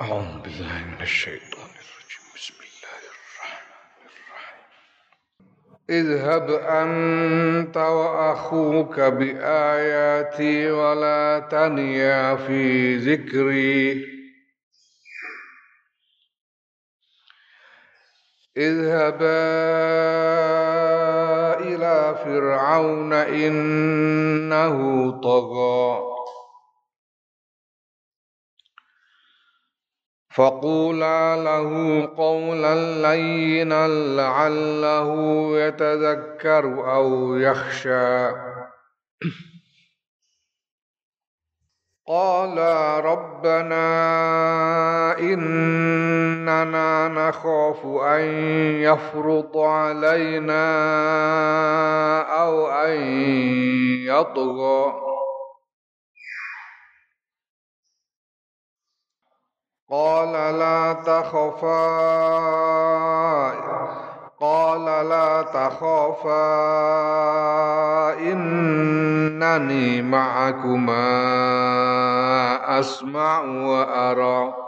أعوذ بالله من الشيطان الرجيم. بسم الله الرحمن الرحيم. اذهب أنت وأخوك بآياتي ولا تنيا في ذكري. اذهبا إلى فرعون إنه طغى. فقولا له قولا لينا لعله يتذكر أو يخشى. قالا ربنا إننا نخاف أن يفرط علينا أو أن يطغى. قال لا تخفا. قال لا تخافا إنني معكما أسمع وأرى.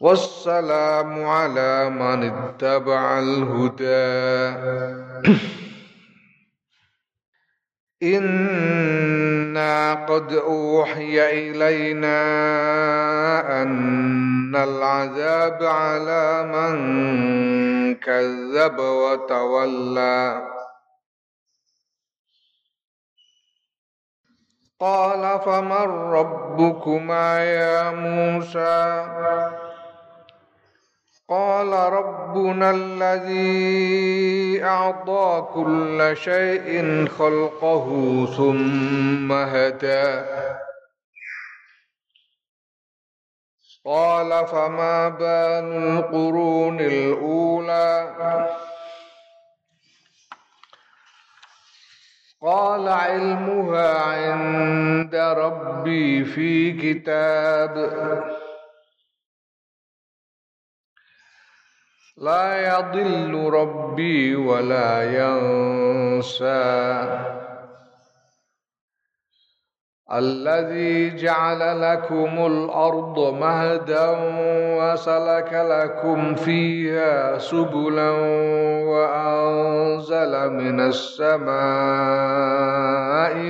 والسلام على من اتبع الهدى. إنا قد أوحي إلينا أن العذاب على من كذب وتولى. قال فمن ربكما يا موسى؟ قال ربنا الذي أعطى كل شيء خلقه ثم هدى. قال فما بال القرون الأولى؟ قال علمها عند ربي في كتاب. لا يضل ربي ولا ينسى. الذي جعل لكم الأرض مهدا وسلك لكم فيها سبلا وأنزل من السماء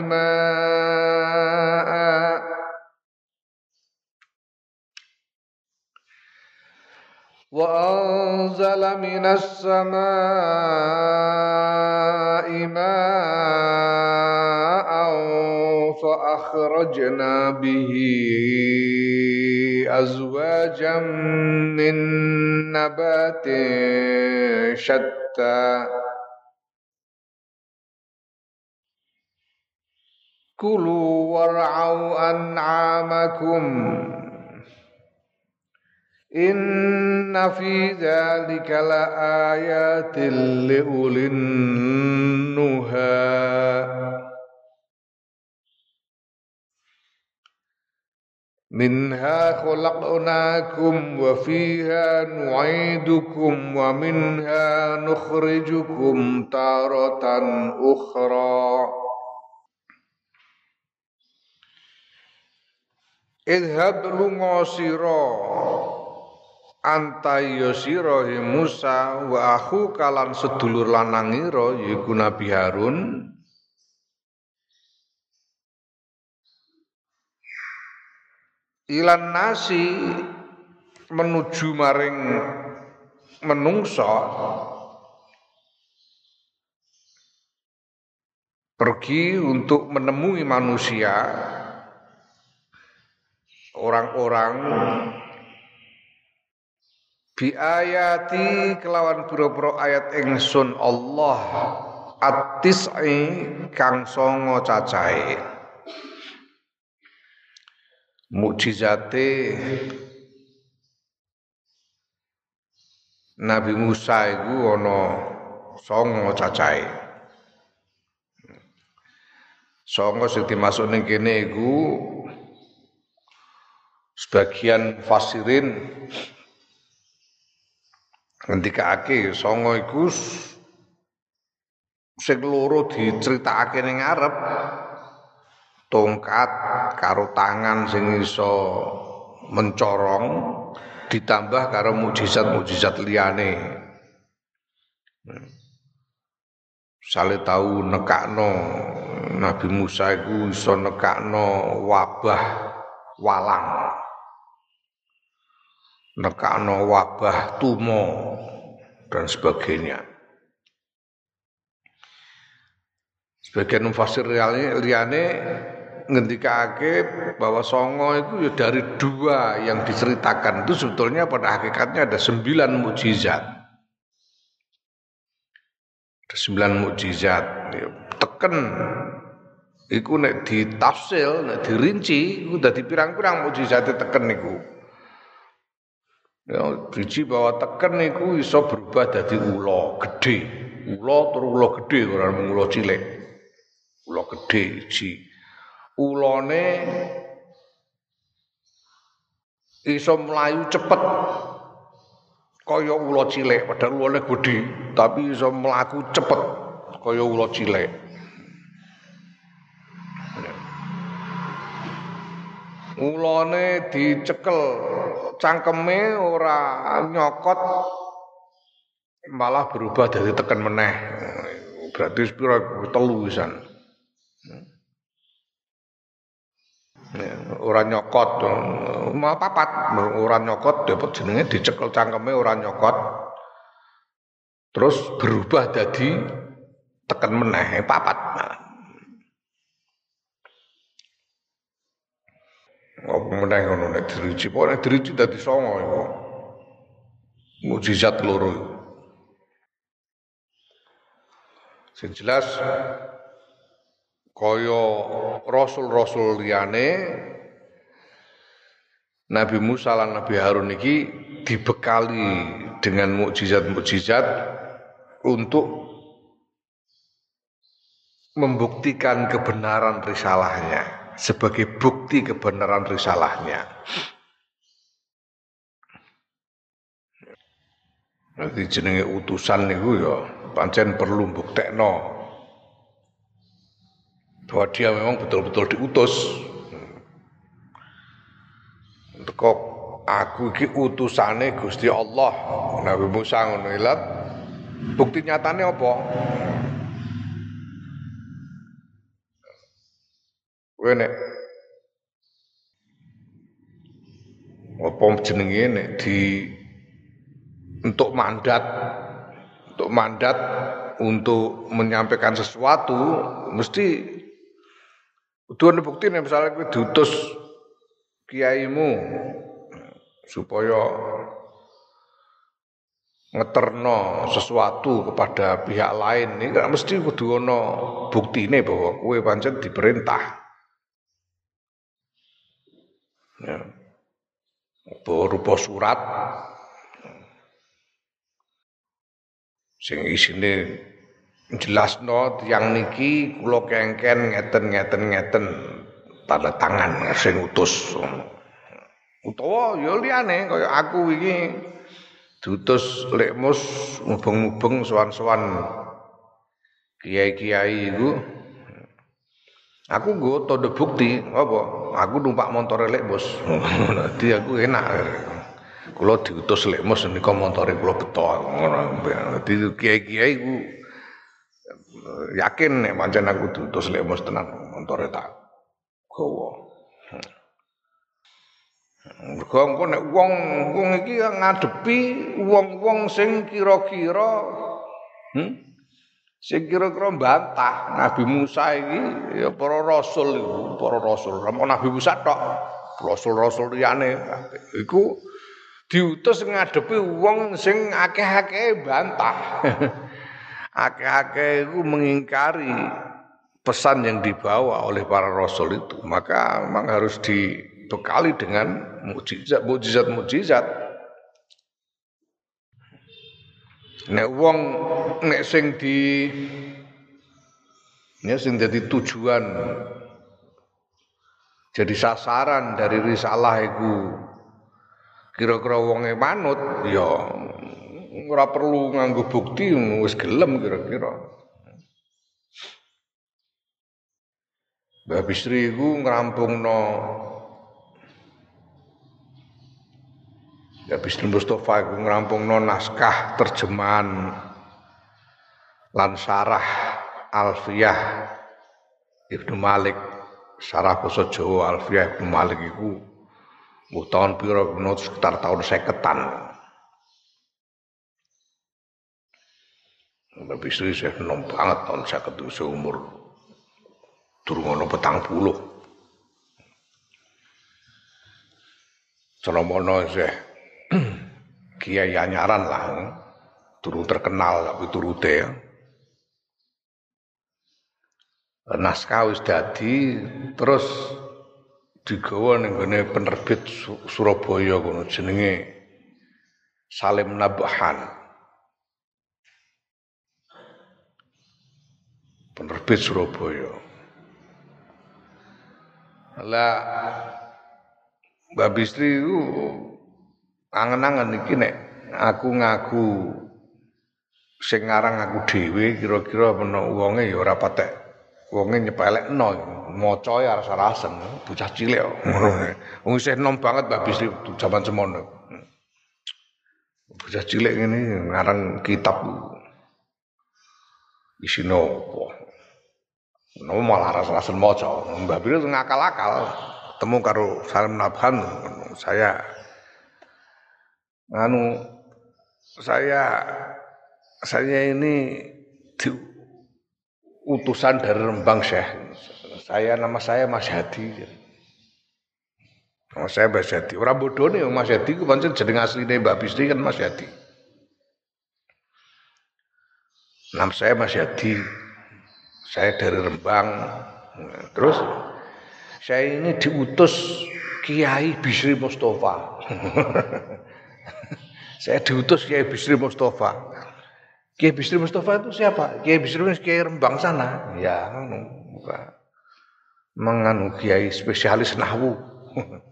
ماءً. وأنزل من السماء ماء فأخرجنا به أزواجا من نبات شتى. كلوا وارعوا أنعامكم. إن في ذلك لآيات لأولي النهى منها خلقناكم وفيها نعيدكم ومنها نخرجكم تارة أخرى اذهب lunga antayo sira Musa wa aku kalan sedulur lanangiro yaiku Nabi Harun. Ilan nasi menuju maring menungso pergi untuk menemui manusia orang-orang bi ayati kelawan pura-pura ayat ingsun Allah atis'i kang songo cacahe mukjizate Nabi Musa iku ana songo cacahe. Songo sing dimasuk ning kene sebagian fasirin ngendikake songo iku sing loro diceritakake ning ngarep tongkat karo tangan sing iso mencorong ditambah karo mujizat-mujizat liyane. Sale tahu nekakno Nabi Musa iku iso nekakno wabah walang. Nekakno wabah tumo dan sebagainya. Sebagian mufasir liane ngendikake bahwa songo itu ya dari dua yang diceritakan itu sebetulnya pada hakikatnya ada sembilan mukjizat. Ada sembilan mukjizat. Ya, teken iku nek ditafsil, nek dirinci iku dadi pirang-pirang mukjizat teken niku. Ya, biji bahwa teken niku iso berubah dadi ula gede. Ula terus ula gede ora mung ula cilik. Ula gede ji ulone iso melayu cepet kaya ula cilik padahal ulane gedhe tapi iso mlaku cepet kaya ula cilik ulane dicekel cangkeme ora nyokot. Malah berubah dari tekan meneh. Berarti sepira telu wisan Ya, ora nyokot mau papat. Ora nyokot dapat jenenge dicekel cangkeme ora nyokot. Terus berubah jadi tekan meneh papat Apa meneh ngono nek diriji, pokoke nek diriji dadi songo iku. Mukjizat loro. Sing jelas kaya rasul-rasul liyane Nabi Musa lan Nabi Harun iki dibekali dengan mukjizat-mukjizat untuk membuktikan kebenaran risalahnya sebagai bukti kebenaran risalahnya. Nanti jenenge utusan niku ya pancen perlu mbuktekno bahwa dia memang betul-betul diutus. Kok aku iki utusane Gusti Allah. Nabi Musa ngono. Bukti nyatane apa? Kowe nek apa jenenge nek di untuk mandat untuk mandat untuk menyampaikan sesuatu mesti Kudu bukti nih misalnya kowe diutus kiaimu supaya ngeterno sesuatu kepada pihak lain ini kan mesti kudu ono buktine bahwa kue pancen diperintah. Ya. Berupa surat. Sing isine jelasno yang niki kula kengken ngeten ngeten ngeten. Tanda tangan sing utus. Utawa ya liyane kaya aku iki diutus lekmus mubeng-mubeng sowan-sowan kiai-kiai iku. Aku nggo tanda bukti apa aku numpak motor lekmus dadi aku enak kula diutus lekmus nika montore kula beto ngono dadi kiai-kiai iku yakin nek pancen aku diutus lek mos tenan montore tak gowo. Mergo engko nek wong wong iki ngadepi wong-wong sing kira-kira hmm? Sing kira-kira bantah Nabi Musa iki ya para rasul iku, para rasul. Nabi Musa tok, rasul-rasul liyane iku diutus ngadepi wong sing akeh-akeh bantah. akeh-akeh itu mengingkari pesan yang dibawa oleh para rasul itu maka memang harus di dibekali dengan mukjizat mukjizat mukjizat nek wong nek sing di ya sing jadi tujuan jadi sasaran dari risalah iku. Kira-kira wonge manut ya ora perlu nganggo bukti wis gelem kira-kira. Mbah Bisri iku ngrampungno Ya Bisri Mustafa iku ngrampungno naskah terjemahan lan sarah Alfiyah Ibnu Malik sarah basa Jawa Alfiyah Ibnu Malik iku Mbah tahun pira sekitar tahun 50-an. Mbah Bisri saya nom banget tahun 50 seumur durung ana petang puluh. Celomono sih kiai anyaran lah, turu terkenal tapi turute ya. Naskah wis dadi terus digawa ning gone penerbit Surabaya kono jenenge Salim Nabahan. Penerbit Surabaya. Lah Mbak Bistri itu angen-angen iki nek aku ngaku sing aku dhewe kira-kira ana wonge ya ora patek wonge nyepelekno maca ya rasa-rasen bocah cilik wong isih enom banget Mbak Bistri zaman semono bocah cilik ngene ngarang kitab isine apa Nopo malah ras-rasen maca. Mbah Biro ngakal-akal. Temu karo Salim Nabhan saya nganu saya saya ini di, utusan dari Rembang Syekh. Saya nama saya Mas Hadi. Nama saya Mas Hadi. Orang bodoh nih Mas Hadi ku pancen jeneng asline Mbak Bisri kan Mas Hadi. Nama saya Mas Hadi saya dari Rembang terus saya ini diutus Kiai Bisri Mustafa saya diutus Kiai Bisri Mustafa Kiai Bisri Mustafa itu siapa Kiai Bisri Mustafa Kiai Rembang sana ya bukan menganu Kiai spesialis nahwu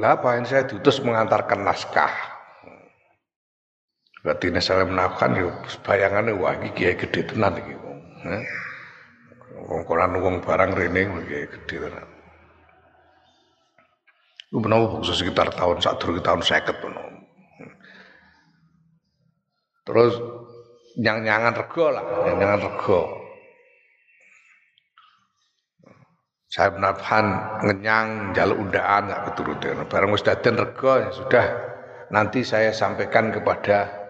lah apa yang saya diutus mengantarkan naskah Berarti nek saya menakan yo bayangane wah iki kiai gedhe tenan iki wong. Wong koran wong barang rene kiai gedhe tenan. Lu bangsa sekitar tahun saat dulu tahun seket menawa. Terus nyang-nyangan rego lah, nyang-nyangan rego. Saya menafhan ngenyang jaluk undaan nggak keturutan. Barang wis daden rego ya sudah nanti saya sampaikan kepada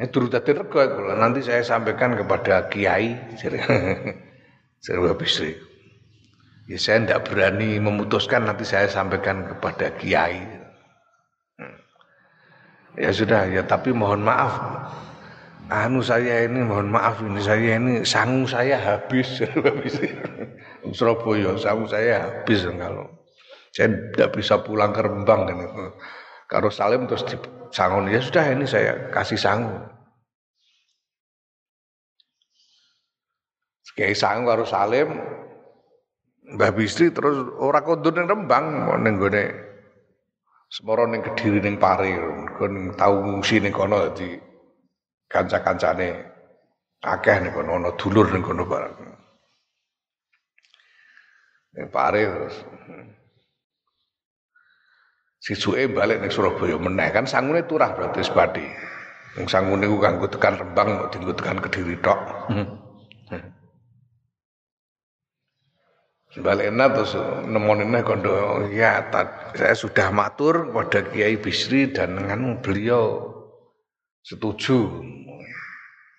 Eh turu dadi rego Nanti saya sampaikan kepada kiai Saya Bisri. Ya saya tidak berani memutuskan nanti saya sampaikan kepada kiai. Ya sudah ya tapi mohon maaf. Anu saya ini mohon maaf ini saya ini sangu saya habis. Surabaya sangu saya habis kalau. Saya tidak bisa pulang ke Rembang kan Karo Salim terus di sangon ya sudah ini saya kasih sangu. Kiai sangu karo Salim. Mbah Bisri terus ora kondo ning Rembang ning gone semoro ning Kediri ning Pari kon tau ngungsi ning kono dadi kanca-kancane akeh ning kono ana dulur ning kono bareng. Ning Pari terus Sisuke balik ning Surabaya meneh kan sangune turah berarti sebadi. Wong sangune ku kanggo tekan Rembang kok tekan Kediri tok. Hmm. Balik terus nemonine kondo ya saya sudah matur pada Kiai Bisri dan dengan beliau setuju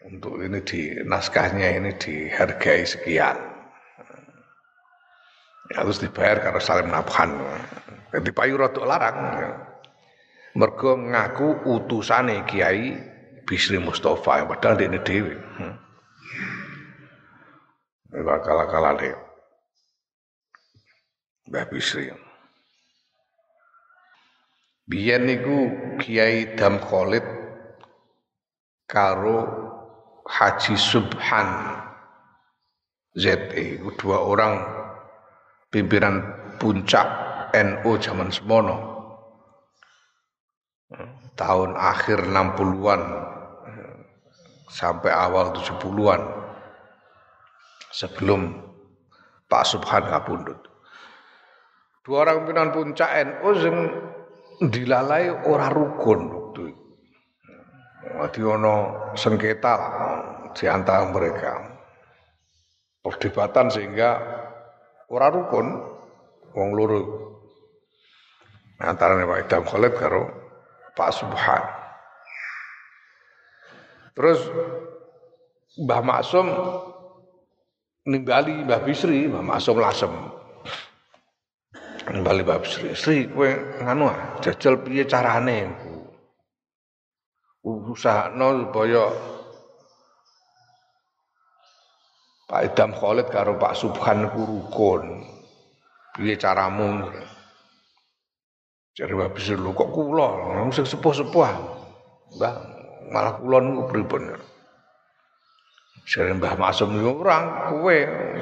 untuk ini di naskahnya ini dihargai sekian. Ya, harus dibayar karena salim nafhan. Jadi payu rada larang. Mergo ngaku utusane Kiai Bisri Mustafa padahal ini dhewe. Hmm. Kala-kala deh. Mbah Bisri. Biyen niku Kiai Dam Khalid karo Haji Subhan ZE dua orang pimpinan puncak NU zaman semono tahun akhir 60-an sampai awal 70-an sebelum Pak Subhan kapundut. Dua orang pimpinan puncak NU yang dilalai ora rukun waktu itu. Di ono sengketa di antara mereka. Perdebatan sehingga ora rukun wong loro antara Pak Idam Khalid karo Pak Subhan. Terus Mbah Maksum nimbali Mbah Bisri, Mbah Maksum lasem bali bab Sri. Sri kowe nganu ah, jajal piye carane? Usahano supaya Pak Idam Khalid karo Pak Subhan ku rukun. Piye caramu? Jare Mbak Bisri lho kok kula sing sepuh-sepuh. Mbah, malah kula niku pripun? Jare Mbah Masum yo ora kowe,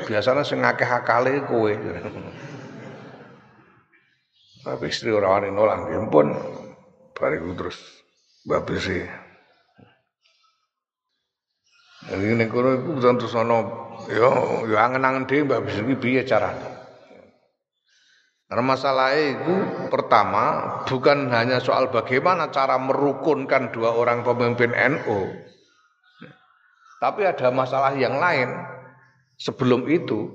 biasanya sing akeh akale kowe. Tapi istri orang wani nolak, ya pun bariku terus babi sih. Jadi ini kono bukan terus ono, yo yo angen-angen deh mbak bisa piye caranya. Karena masalah itu pertama bukan hanya soal bagaimana cara merukunkan dua orang pemimpin NU, tapi ada masalah yang lain. Sebelum itu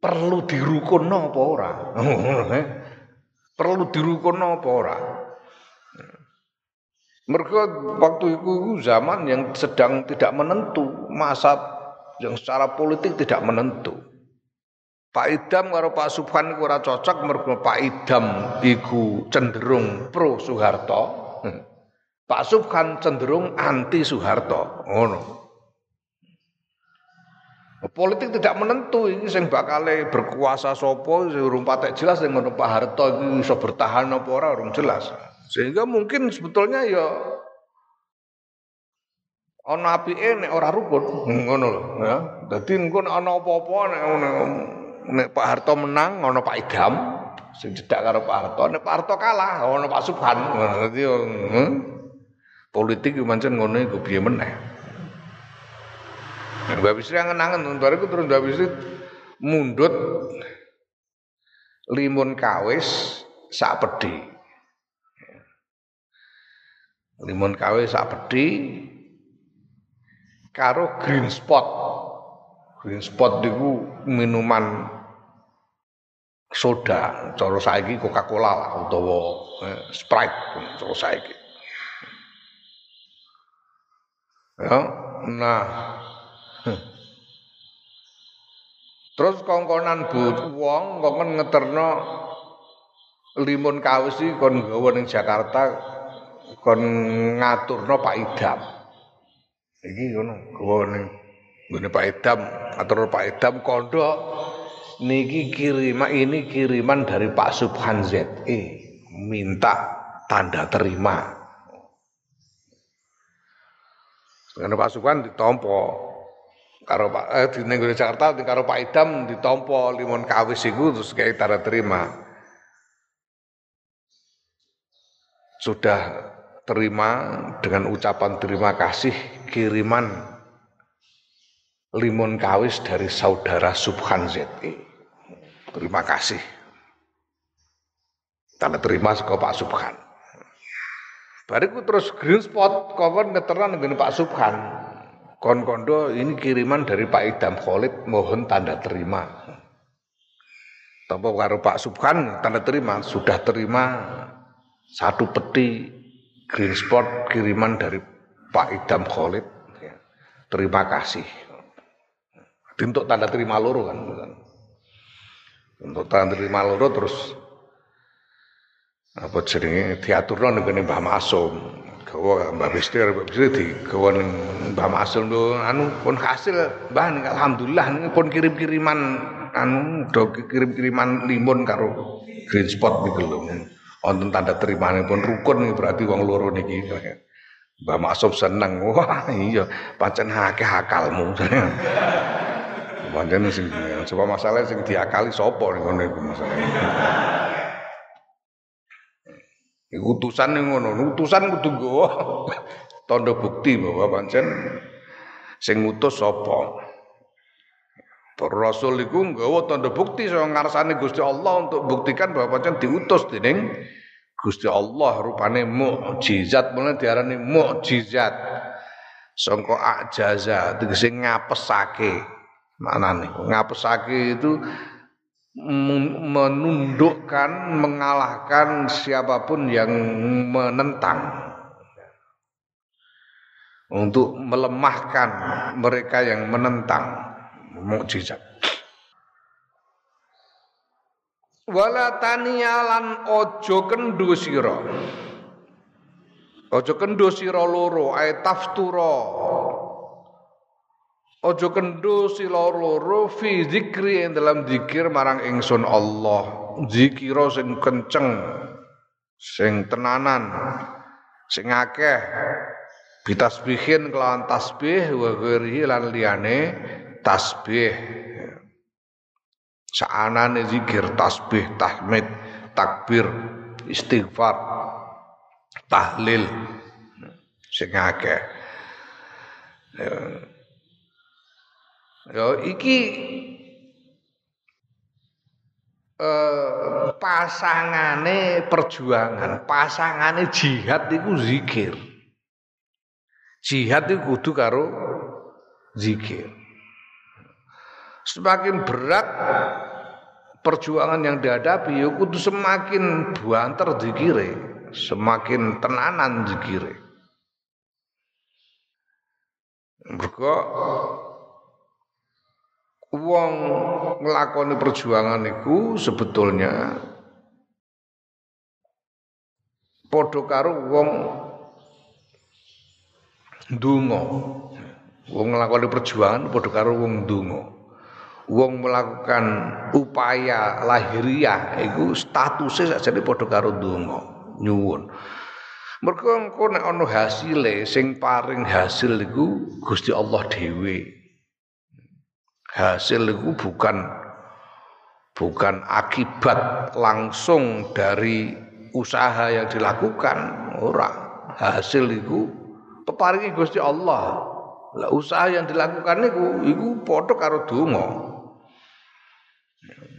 perlu dirukun apa orang. perlu dirukun apa ora? Mereka waktu itu zaman yang sedang tidak menentu masa yang secara politik tidak menentu. Pak Idam karo Pak Subhan iku cocok mergo Pak Idam iku cenderung pro Soeharto. Pak Subhan cenderung anti Soeharto. Ngono Politik tidak menentu ini sing bakale berkuasa sapa urung patek jelas sing ngono Pak Harto iki iso bertahan apa ora urung jelas. Sehingga mungkin sebetulnya ya ana apike nek ora rukun ngono lho ya. Dadi engko ana apa-apa nek nek Pak Harto menang ana Pak Idam sing cedak karo Pak Harto, nek Pak Harto kalah ana Pak Subhan. Dadi hmm, politik yo pancen ngono iku piye meneh. Mbak Bisri angen-angen bariku terus Mbak Bisri mundut limun kawis sak pedi. Limun kawis sak pedi karo green spot. Green spot niku minuman soda, cara saiki Coca-Cola lah utawa eh, Sprite cara saiki. Ya, nah Terus kongkonan but wong kongkon ngeterno limun kawis iki kon gawa ning Jakarta kon ngaturno Pak Idam. Iki ngono, gawa ning ngene Pak Idam, atur Pak Idam kondo niki kiriman ini kiriman dari Pak Subhan ZE minta tanda terima. Dengan Pak Subhan ditompo karo Pak eh di ning Jakarta karo Pak Idam ditampa limon kawis iku terus kayak tanda terima. Sudah terima dengan ucapan terima kasih kiriman limon kawis dari saudara Subhan ZE. Terima kasih. Tanda terima saka Pak Subhan. Bariku terus green spot kawan ngeteran dengan Pak Subhan. Kon kondo ini kiriman dari Pak Idam Khalid mohon tanda terima. Tanpa karo Pak Subhan tanda terima sudah terima satu peti green spot kiriman dari Pak Idam Khalid. Ya. Terima kasih. Untuk tanda terima loro kan. Untuk tanda terima loro terus apa jenenge diaturno ning Mbah Masum gawa Mbak Bisri Mbak Bisri di gawa Mbak Masul anu pun hasil Mbah alhamdulillah pun kirim-kiriman anu do kirim-kiriman limun karo green spot niku lho. Wonten tanda terimane pun rukun berarti wong loro niki. Mbak Maksum seneng. Wah, iya, pancen akeh akalmu. Pancen sing coba masalah sing diakali sapa ngono iku. Utusan ngono, utusan kudu nggawa tanda bukti bahwa pancen sing ngutus sapa. Rasul iku nggawa tanda bukti sing ngarsane Gusti Allah untuk buktikan bahwa pancen diutus dening Gusti Allah rupane mukjizat mulane diarani mukjizat. Sangka ajaza tegese ngapesake. Manane ngapesake itu menundukkan, mengalahkan siapa pun yang menentang untuk melemahkan mereka yang menentang mukjizat. Wala taniyalan ojo kendo sira. Ojo kendo sira loro ae taftura. Ojo kendo sira loro fi zikri ing dalam zikir marang ingsun Allah. Zikira sing kenceng, sing tenanan, sing akeh. Bitasbihin kelawan tasbih wa ghairihi lan liyane tasbih saanane zikir tasbih tahmid takbir istighfar tahlil sing akeh ya, iki eh, pasangane perjuangan pasangane jihad iku zikir jihad itu kudu karo zikir semakin berat perjuangan yang dihadapi ya kudu semakin banter zikire, semakin tenanan zikire. Mergo wong nglakoni perjuangan itu sebetulnya padha karo wong ndonga. Wong nglakoni perjuangan padha karo wong ndonga. Wong melakukan upaya lahiriah iku statusnya sajane padha karo donga nyuwun. Mergo engko nek ana hasile sing paring hasil iku Gusti Allah dhewe hasil iku bukan bukan akibat langsung dari usaha yang dilakukan ora hasil iku peparingi Gusti Allah lah usaha yang dilakukan niku iku padha karo donga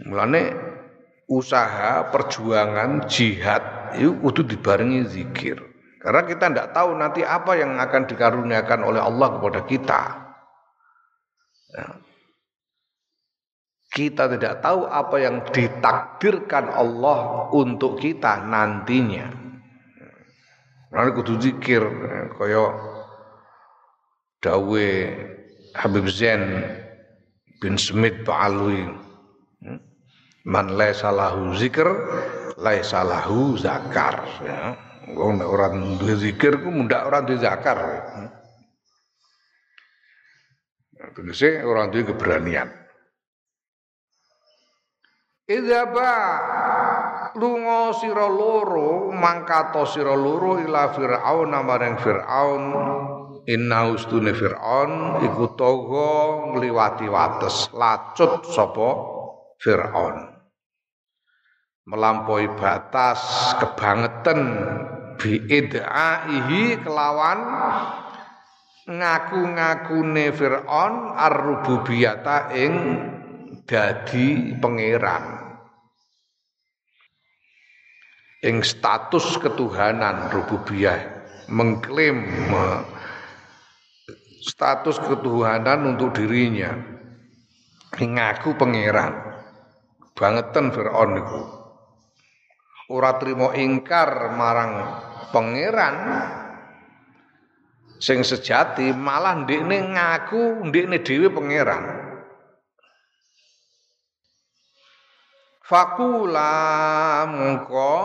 Mulane usaha perjuangan jihad itu kudu dibarengi zikir. Karena kita tidak tahu nanti apa yang akan dikaruniakan oleh Allah kepada kita. Ya. Kita tidak tahu apa yang ditakdirkan Allah untuk kita nantinya. Mulane kudu zikir kaya dawe Habib Zain bin Smith Ba'alwi. Hmm? man laisa lahu zikr laisa lahu zakar ya wong nek zikir ku mundak ora duwe zakar tegese ora duwe keberanian Idzaba lunga sira loro mangkato sira loro ila fir'aun marang fir'aun inna ustune fir'aun iku togo ngliwati wates. Lacut sapa? Fir'aun. Melampaui batas kebangetan biidaihi kelawan ngaku-ngakune Firaun ar-rububiyata ing dadi pangeran ing status ketuhanan rububiyah mengklaim status ketuhanan untuk dirinya. Ngaku pangeran bangetan Firaun itu ora trimo ingkar marang pangeran sing sejati malah ndekne ngaku ndekne dhewe pangeran Fakula mengko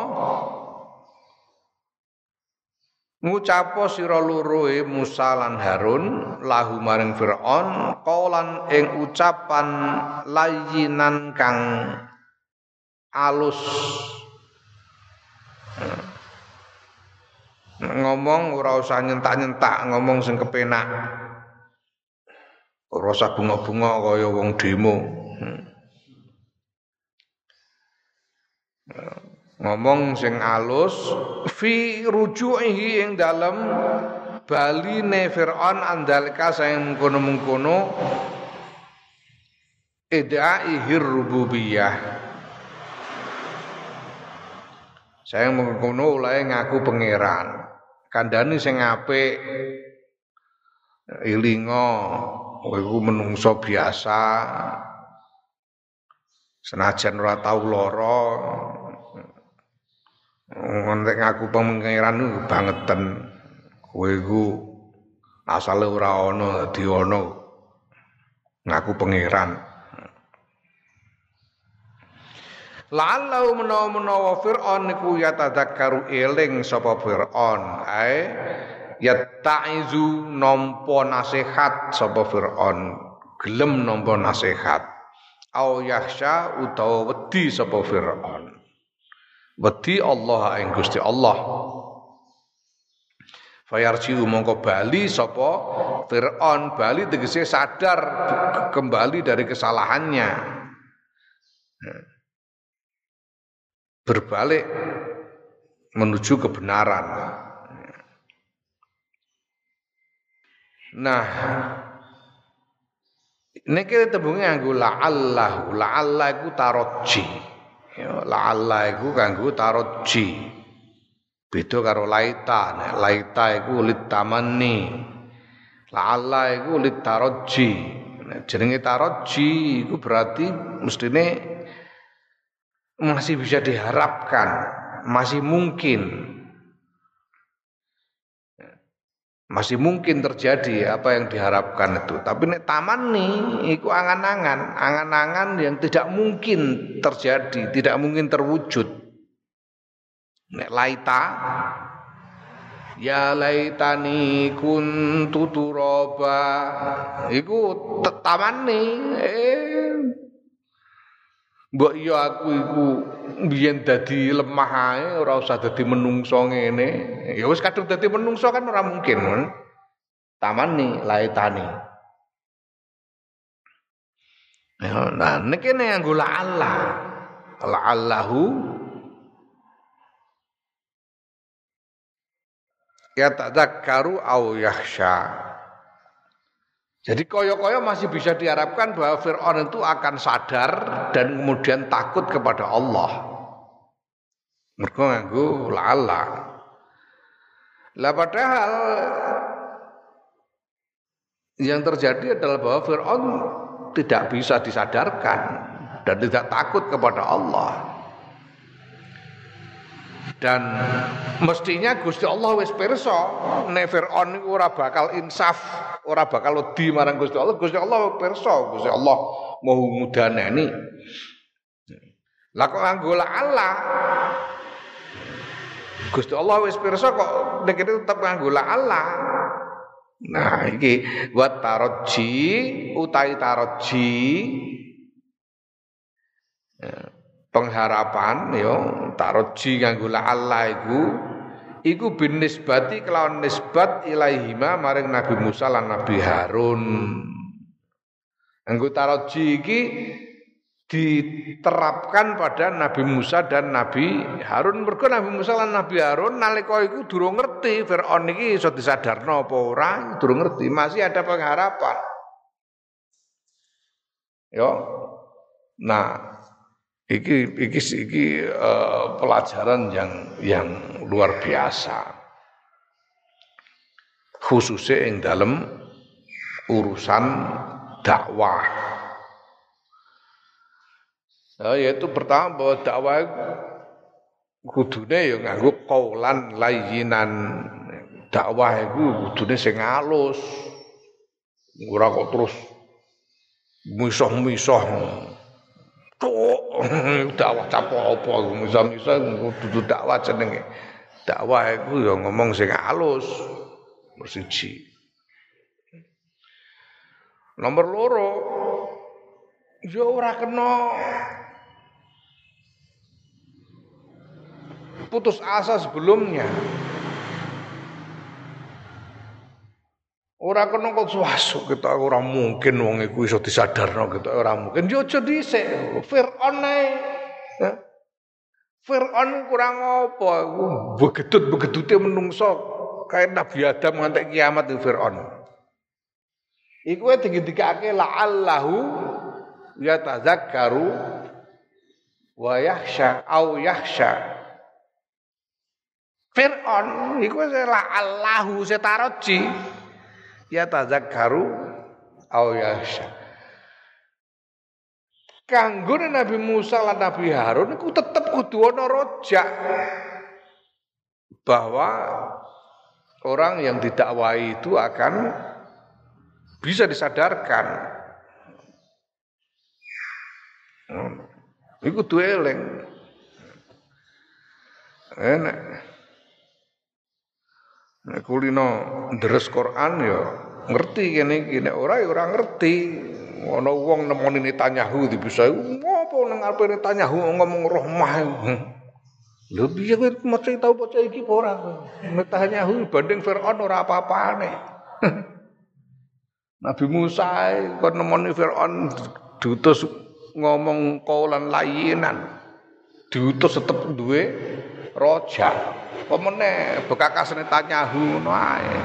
ngucapo sira luruhe Musa lan Harun lahu maring Firaun kaulan ing ucapan layinan kang alus. Ngomong ora usah nyentak-nyentak ngomong sing kepenak. Ora usah bunga-bunga kaya wong demo ngomong sing alus fi rujuihi ing dalem baline Firaun andalika sing mengkono-mengkono idai rububiyah saya mengkono oleh ngaku pangeran. Kandhani sing apik ilinga kowe menungso biasa senajan ora tau lara Ngentek ngaku niku bangeten. Kowe iku asale ora ana dadi ana. Ngaku pangeran. Lalau menawa-menawa Fir'aun niku yatadzakkaru eling sapa Fir'aun ae yattaizu nampa nasihat sapa Fir'aun gelem nampa nasihat au yakhsha utawa wedi sapa Fir'aun. Wedi Allah ing Gusti Allah. Fayarji mongko bali sapa Fir'aun. Bali tegese sadar kembali dari kesalahannya. Berbalik menuju kebenaran. Nah Niki tembunge nganggo la'allahu la'alla iku tarojji Ya, la'alla iku kanggo taroji. Beda karo laita. Nek laita iku litamanni. La'alla iku litaroji. Nek jenenge taroji iku berarti mestine masih bisa diharapkan, masih mungkin masih mungkin terjadi apa yang diharapkan itu. Tapi nek taman nih, itu angan-angan, angan-angan yang tidak mungkin terjadi, tidak mungkin terwujud. Nek laita, ya laitani kuntu turoba, itu taman nih, eh, Mbok iya aku iku biyen dadi lemah ae ora usah dadi menungso ngene. Ya wis kadung dadi menungso kan ora mungkin. Tamani laitani. Ya, nah niki ne nganggo Allah. Allahu ya tadzakkaru au yakhsha. Jadi koyo-koyo masih bisa diharapkan bahwa Fir'aun itu akan sadar dan kemudian takut kepada Allah. Mereka nganggu lala. Lah padahal yang terjadi adalah bahwa Fir'aun tidak bisa disadarkan dan tidak takut kepada Allah. Dan mestinya Gusti Allah wis pirsa nek Firaun ora bakal insaf, ora bakal wedi marang Gusti Allah. Gusti Allah pirsa, Gusti Allah mau mudaneni. Lah kok nganggo Allah. Gusti Allah wis pirsa kok nek tetep nganggo Allah. Nah iki wa taroji utai taroji ya pengharapan ya taroji nganggo Allah iku. Iku bin nisbati kelawan nisbat ilaihima maring Nabi Musa lan Nabi Harun. Nganggo taroji iki diterapkan pada Nabi Musa dan Nabi Harun. Mergo Nabi Musa lan Nabi Harun nalika iku durung ngerti Firaun iki iso disadarno apa ora durung ngerti masih ada pengharapan. Yo. Nah Iki iki iki uh, pelajaran yang yang luar biasa. Khususnya yang dalam urusan dakwah. Nah, yaitu pertama bahwa dakwah kudune ya nganggo kaulan layinan dakwah itu kudune sing halus. Ora kok terus misoh-misoh tok dakwah capo apa misa-misa dudu dakwah jenenge dakwah iku ya ngomong sing halus. Nomor siji. Nomor loro ya ora kena putus asa sebelumnya. Ora kena kok suwasu kita ora mungkin wong iku iso disadarno kita ora mungkin. Yo aja dhisik. Firaun ae. Ya. Firaun kurang apa iku begedut-begedute menungso kayak Nabi Adam ngantek kiamat itu Firaun. Iku wae digedikake la'allahu yatazakkaru wa yahsya au yahsya. Fir'aun iku la'allahu setaraji ya tazakkaru au yahsya. Kanggo Nabi Musa lan Nabi Harun iku tetep kudu ana rojak bahwa orang yang didakwai itu akan bisa disadarkan. Hmm. Iku kudu eling. Enak. Nek kulino deres Quran ya ngerti kene iki nek ora ya ora ngerti. Ana wong nemoni Netanyahu bisa ngopo nang arepe Netanyahu ngomong rahmah. Lho piye kowe maca tau baca iki apa ora? Netanyahu banding Firaun ora apa-apane. Nabi Musa kon nemoni Firaun diutus ngomong kaulan layinan. Diutus tetep duwe roja. Pemene bekakas Netanyahu ngono ae.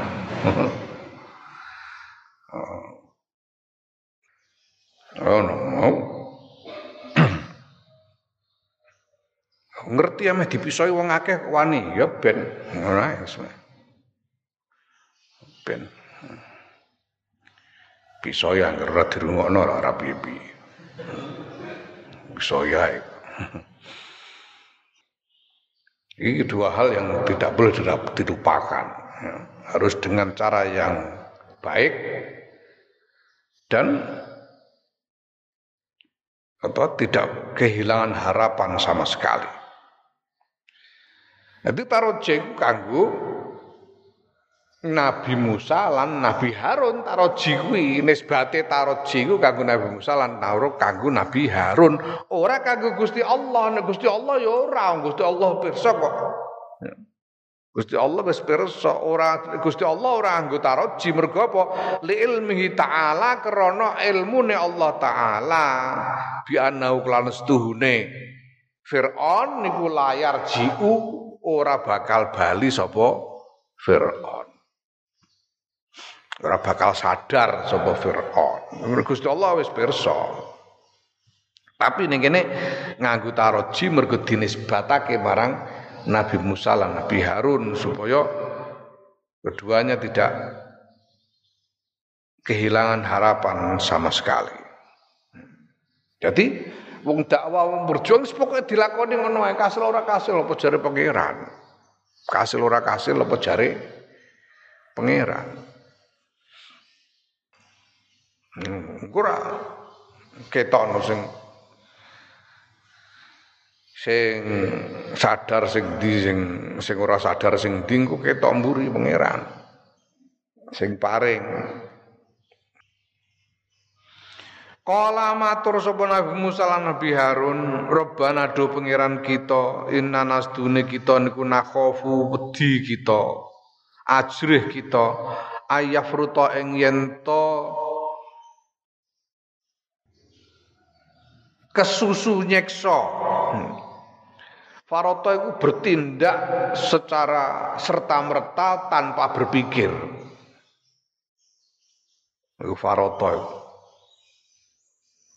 Oh, no. Ngerti ameh dipisoi wong akeh wani ya ben ngono ae Ben. Pisoi angger ora dirungokno ora piye-piye. Pisoi ae. Ini dua hal yang tidak boleh dilupakan. Ya. Harus dengan cara yang baik dan atau tidak kehilangan harapan sama sekali. Jadi taruh cek kanggo Nabi Musa lan Nabi Harun. Taroji kuwi nisbate taroji ku kanggo Nabi Musa lan taruh kanggo Nabi Harun. Ora kanggo Gusti Allah. Nek Gusti Allah ya ora. Gusti Allah pirsa kok. Gusti Allah wis pirsa ora. Gusti Allah ora anggo taroji mergo apa? Li ilmihi taala krana ilmune Allah taala. Bi annahu kelan setuhune Fir'aun niku layar jiu ora bakal bali sapa? Fir'aun ora bakal sadar sapa Firaun. Gusti Allah wis pirsa. Tapi ning kene nganggo taroji mergo dinisbatake marang Nabi Musa lan Nabi Harun supaya keduanya tidak kehilangan harapan sama sekali. Jadi wong dakwah wong berjuang pokoke dilakoni ngono ae kasil ora kasil apa jare pangeran. Kasil ora kasil apa jare pangeran. Hmm, ora. Ketokno sing sing sadar sing di sing sing ora sadar sing di engko ketok mburi pangeran. Sing paring. Kala matur sapa Nabi Musa lan Nabi Harun, Robbana do pangeran kita, inna nasdune kita niku nakhofu wedi kita, ajrih kita, ayafruta ing yen kesusu nyekso. Hmm. Faroto itu bertindak secara serta-merta tanpa berpikir. Itu Faroto itu.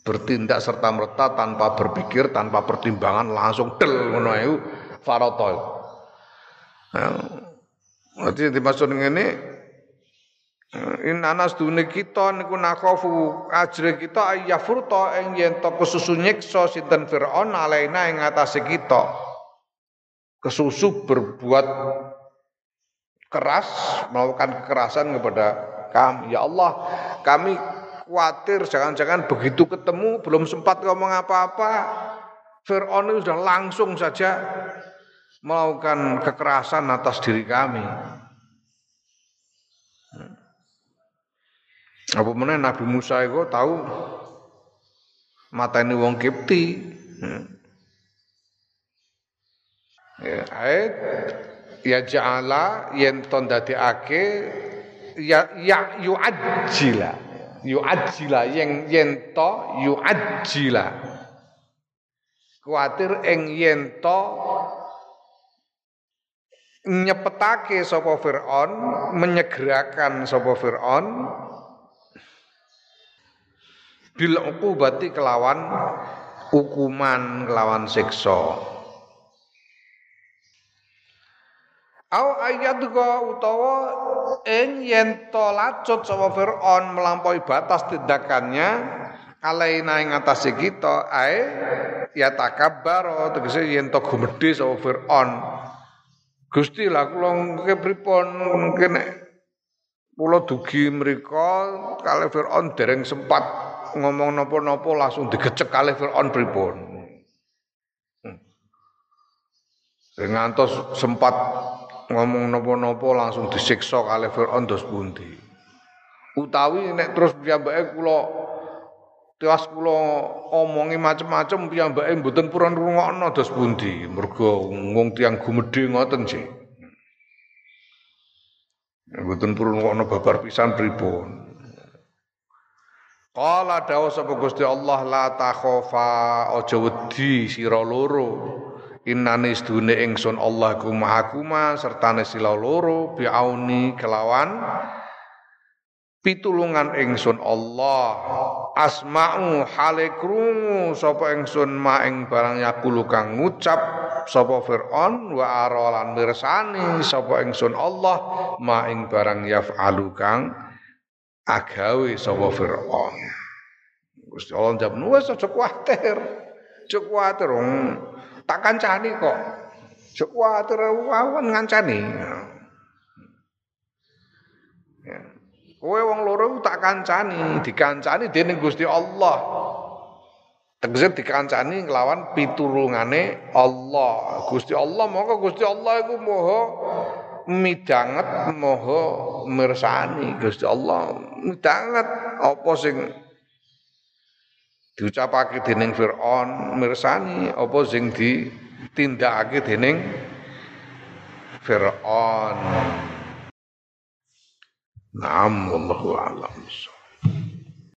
Bertindak serta-merta tanpa berpikir, tanpa pertimbangan langsung del ngono itu Faroto itu. Nah, nanti dimaksud ini In anas dune kita niku nakhofu ajre kita ayafurta ing yen to kesusu nyiksa sinten Firaun alaina ing atase kita. Kesusu berbuat keras, melakukan kekerasan kepada kami. Ya Allah, kami khawatir jangan-jangan begitu ketemu belum sempat ngomong apa-apa. Fir'aun itu sudah langsung saja melakukan kekerasan atas diri kami. Apa mana Nabi Musa itu tahu mata ini wong Kipti. Ya, ayat ya ja'ala yen ton ake ya ya yu'ajjila. Yu'ajjila yen yen to yu'ajjila. Kuatir ing yen to nyepetake sapa Firaun, menyegerakan sapa Firaun bil uqubati kelawan hukuman kelawan siksa. Au ayat go utawa ing yen to lacut sapa Firaun melampaui batas tindakannya alaina ing atase kita ae ya takabbar tegese yen to gumedhe sapa Firaun Gusti lah kula pripun mungkin kula dugi mriku kalih Firaun dereng sempat ngomong napa-napa langsung digecek kalih Firaun pripun. Hmm. ngantos sempat ngomong napa-napa langsung disiksa kalih Firaun dos pundi. Utawi nek terus piyambake kula Tiwas kula omongi macem-macem piyambake mboten purun rungokno dos pundi. Mergo wong tiyang gumedhe ngoten sih. Mboten purun rungokno babar pisan pripun. Kala dawa sapa Gusti Allah la takhofa aja wedi sira loro. Innani sedune ingsun Allah kuma sertane sila loro biauni kelawan pitulungan ingsun Allah asma'u hale krungu sapa ingsun ma ing barang yakulu kang ngucap sapa Firaun wa aralan mirsani sapa ingsun Allah ma ing barang yaf'alu kang agawe sapa Firaun? Gusti Allah jawab wis aja kuwatir. Aja kuwatir tak kancani kok. Aja kuwatir wawan ngancani. Ya. Kowe wong loro tak kancani, dikancani dening Gusti Allah. Tegese dikancani nglawan pitulungane Allah. Gusti Allah mongko Gusti Allah iku moho midanget moho mirsani Gusti Allah midanget apa sing diucapake dening Firaun mirsani apa sing ditindakake dening Firaun Naam wallahu a'lam.